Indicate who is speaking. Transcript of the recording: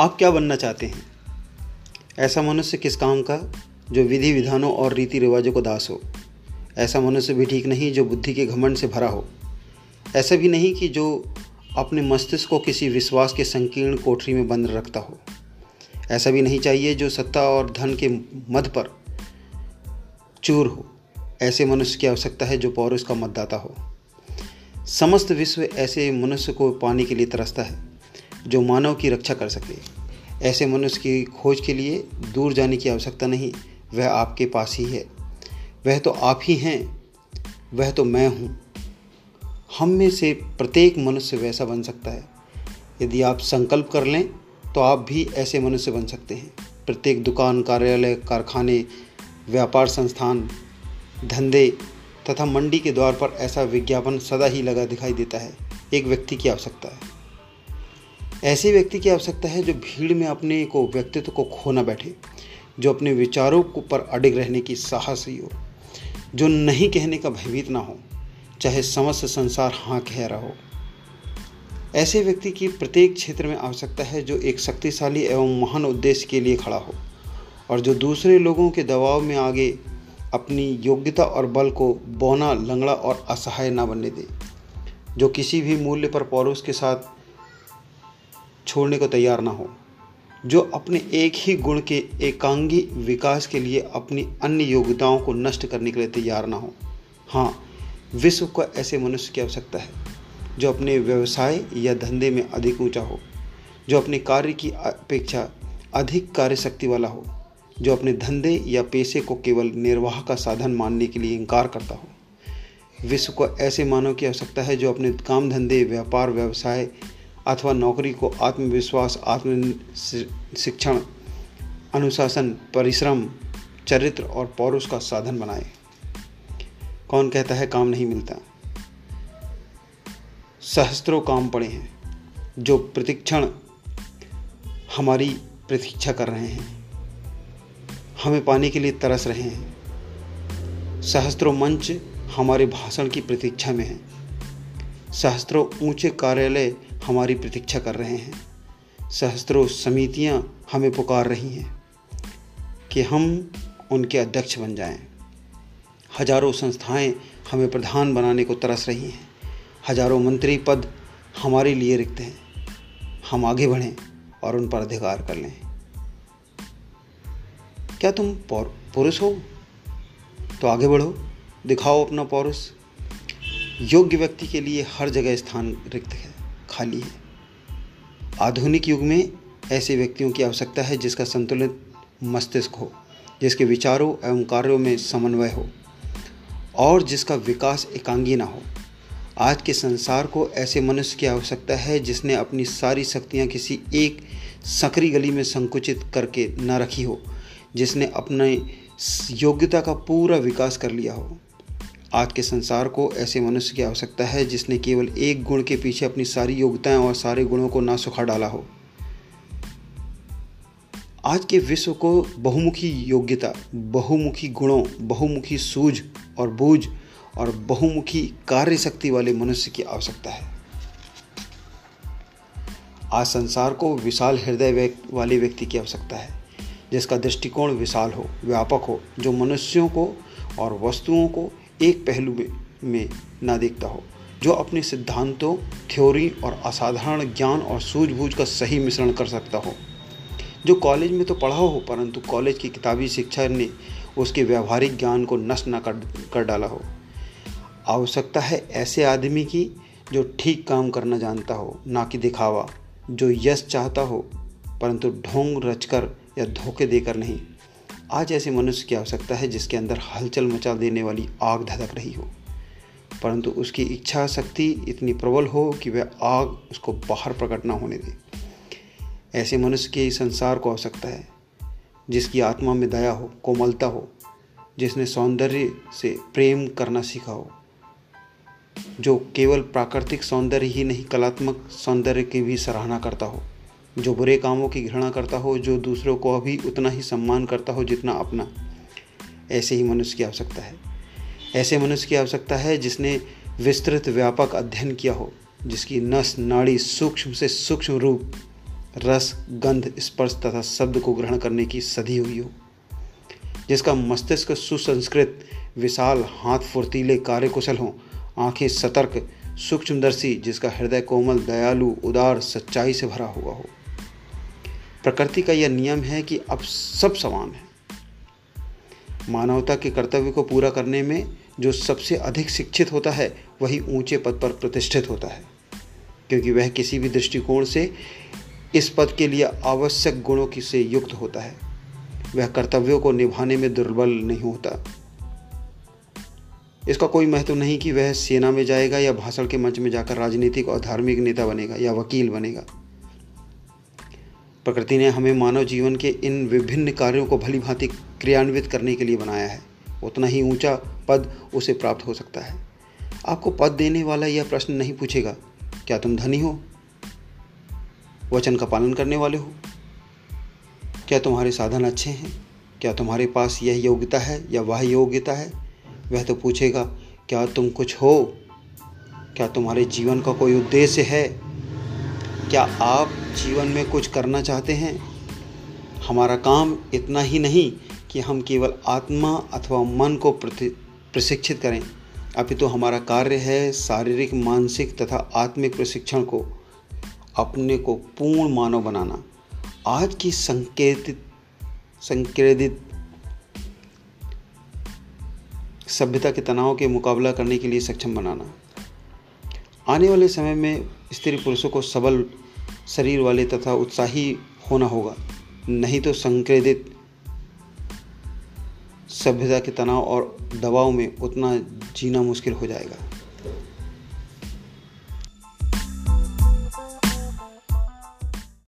Speaker 1: आप क्या बनना चाहते हैं? ऐसा मनुष्य किस काम का? जो विधि विधानों और रीति रिवाजों को दास हो। ऐसा मनुष्य भी ठीक नहीं जो बुद्धि के घमंड से भरा हो। ऐसा भी नहीं कि जो अपने मस्तिष्क को किसी विश्वास के संकीर्ण कोठरी में बंद रखता हो। ऐसा भी नहीं चाहिए जो सत्ता और धन के मध पर चूर हो। ऐसे मनुष्य की आवश्यकता है जो पौरुष का मतदाता हो। समस्त विश्व ऐसे मनुष्य को पाने के लिए तरसता है। जो मानव की रक्षा कर सके। ऐसे मनुष्य की खोज के लिए दूर जाने की आवश्यकता नहीं, वह आपके पास ही है। वह तो आप ही हैं, वह तो मैं हूँ। हम में से प्रत्येक मनुष्य वैसा बन सकता है। यदि आप संकल्प कर लें तो आप भी ऐसे मनुष्य बन सकते हैं। प्रत्येक दुकान, कार्यालय, कारखाने, व्यापार संस्थान, धंधे तथा मंडी के द्वार पर ऐसा विज्ञापन सदा ही लगा दिखाई देता है। एक व्यक्ति की आवश्यकता है। ऐसे व्यक्ति की आवश्यकता है जो भीड़ में अपने को, व्यक्तित्व को खो न बैठे, जो अपने विचारों पर अडिग रहने की साहसी हो, जो नहीं कहने का भयभीत ना हो, चाहे समस्त संसार हाँ कह रहा हो। ऐसे व्यक्ति की प्रत्येक क्षेत्र में आवश्यकता है जो एक शक्तिशाली एवं महान उद्देश्य के लिए खड़ा हो और जो दूसरे लोगों के दबाव में आगे अपनी योग्यता और बल को बौना, लंगड़ा और असहाय ना बनने दे, जो किसी भी मूल्य पर पौरुष के साथ छोड़ने को तैयार ना हो। जो अपने एक ही गुण के एकांगी विकास के लिए अपनी अन्य योग्यताओं को नष्ट करने के लिए तैयार ना हो। हाँ विश्व को ऐसे मनुष्य की आवश्यकता है, जो अपने व्यवसाय या धंधे में अधिक ऊँचा हो, जो अपने कार्य की अपेक्षा अधिक कार्य शक्ति वाला हो, जो अपने धंधे या पेशे को केवल निर्वाह का साधन मानने के लिए इनकार करता हो। विश्व को ऐसे मानव की आवश्यकता है, जो अपने काम धंधे, व्यापार, व्यवसाय अथवा नौकरी को आत्मविश्वास आत्म शिक्षण अनुशासन, परिश्रम, चरित्र और पौरुष का साधन बनाए। कौन कहता है काम नहीं मिलता? सहस्त्रों काम पड़े हैं, जो प्रतिक्षण हमारी प्रतीक्षा कर रहे हैं। हमें पाने के लिए तरस रहे हैं। सहस्त्रों मंच हमारे भाषण की प्रतीक्षा में हैं। सहस्त्रों ऊँचे कार्यालय हमारी प्रतीक्षा कर रहे हैं। सहस्त्रों समितियाँ हमें पुकार रही हैं कि हम उनके अध्यक्ष बन जाएँ। हज़ारों संस्थाएँ हमें प्रधान बनाने को तरस रही हैं। हज़ारों मंत्री पद हमारे लिए रिक्त हैं। हम आगे बढ़ें और उन पर अधिकार कर लें। क्या तुम पुरुष हो? तो आगे बढ़ो। दिखाओ अपना पौरुष। योग्य व्यक्ति के लिए हर जगह स्थान रिक्त है। खाली है। आधुनिक युग में ऐसे व्यक्तियों की आवश्यकता है जिसका संतुलित मस्तिष्क हो, जिसके विचारों एवं कार्यों में समन्वय हो और जिसका विकास एकांगी ना हो। आज के संसार को ऐसे मनुष्य की आवश्यकता है जिसने अपनी सारी शक्तियाँ किसी एक सकरी गली में संकुचित करके न रखी हो, जिसने अपने योग्यता का पूरा विकास कर लिया हो। आज के संसार को ऐसे मनुष्य की आवश्यकता है जिसने केवल एक गुण के पीछे अपनी सारी योग्यताएँ और सारे गुणों को ना सुखा डाला हो। आज के विश्व को बहुमुखी योग्यता, बहुमुखी गुणों, बहुमुखी सूझ और बूझ और बहुमुखी कार्य शक्ति वाले मनुष्य की आवश्यकता है। आज संसार को विशाल हृदय वाले व्यक्ति की आवश्यकता है, जिसका दृष्टिकोण विशाल हो, व्यापक हो, जो मनुष्यों को और वस्तुओं को एक पहलू में ना देखता हो, जो अपने सिद्धांतों, थ्योरी और असाधारण ज्ञान और सूझबूझ का सही मिश्रण कर सकता हो। जो कॉलेज में तो पढ़ा हो, परंतु कॉलेज की किताबी शिक्षा ने उसके व्यावहारिक ज्ञान को नष्ट न कर कर डाला हो। आवश्यकता है ऐसे आदमी की, जो ठीक काम करना जानता हो, ना कि दिखावा, जो यश चाहता हो, परंतु ढोंग रचकर या धोखे देकर नहीं। आज ऐसे मनुष्य की आवश्यकता है जिसके अंदर हलचल मचा देने वाली आग धधक रही हो। परंतु उसकी इच्छा शक्ति इतनी प्रबल हो कि वह आग उसको बाहर प्रकट ना होने दे। ऐसे मनुष्य के संसार को आवश्यकता है, जिसकी आत्मा में दया हो, कोमलता हो, जिसने सौंदर्य से प्रेम करना सीखा हो, जो केवल प्राकृतिक सौंदर्य ही नहीं, कलात्मक सौंदर्य की भी सराहना करता हो। जो बुरे कामों की घृणा करता हो, जो दूसरों को अभी उतना ही सम्मान करता हो जितना अपना। ऐसे ही मनुष्य की आवश्यकता है। ऐसे मनुष्य की आवश्यकता है जिसने विस्तृत व्यापक अध्ययन किया हो, जिसकी नस, नाड़ी सूक्ष्म से सूक्ष्म रूप, रस, गंध, स्पर्श तथा शब्द को ग्रहण करने की सदी हुई हो। जिसका मस्तिष्क सुसंस्कृत, विशाल, हाथ फुर्तीले, कार्यकुशल हों, आँखें सतर्क, सूक्ष्मदर्शी, जिसका हृदय कोमल, दयालु, उदार, सच्चाई से भरा हुआ हो। प्रकृति का यह नियम है कि अब सब समान है। मानवता के कर्तव्य को पूरा करने में जो सबसे अधिक शिक्षित होता है, वही ऊँचे पद पर प्रतिष्ठित होता है। क्योंकि वह किसी भी दृष्टिकोण से इस पद के लिए आवश्यक गुणों की से युक्त होता है। वह कर्तव्यों को निभाने में दुर्बल नहीं होता। इसका कोई महत्व नहीं कि वह सेना में जाएगा या भाषण के मंच में जाकर राजनीतिक और धार्मिक नेता बनेगा या वकील बनेगा। प्रकृति ने हमें मानव जीवन के इन विभिन्न कार्यों को भली भांति क्रियान्वित करने के लिए बनाया है। उतना ही ऊँचा पद उसे प्राप्त हो सकता है। आपको पद देने वाला यह प्रश्न नहीं पूछेगा, क्या तुम धनी हो? वचन का पालन करने वाले हो? क्या तुम्हारे साधन अच्छे हैं? क्या तुम्हारे पास यह योग्यता है या वह योग्यता है? वह तो पूछेगा, क्या तुम कुछ हो? क्या तुम्हारे जीवन का कोई उद्देश्य है? क्या आप जीवन में कुछ करना चाहते हैं? हमारा काम इतना ही नहीं कि हम केवल आत्मा अथवा मन को प्रशिक्षित करें। अभी तो हमारा कार्य है शारीरिक, मानसिक तथा आत्मिक प्रशिक्षण को, अपने को पूर्ण मानव बनाना। आज की संकेतित संकेतित सभ्यता के तनाव के मुकाबला करने के लिए सक्षम बनाना। आने वाले समय में स्त्री पुरुषों को सबल शरीर वाले तथा उत्साही होना होगा। नहीं तो संक्रेदित सभ्यता के तनाव और दबाव में उतना जीना मुश्किल हो जाएगा।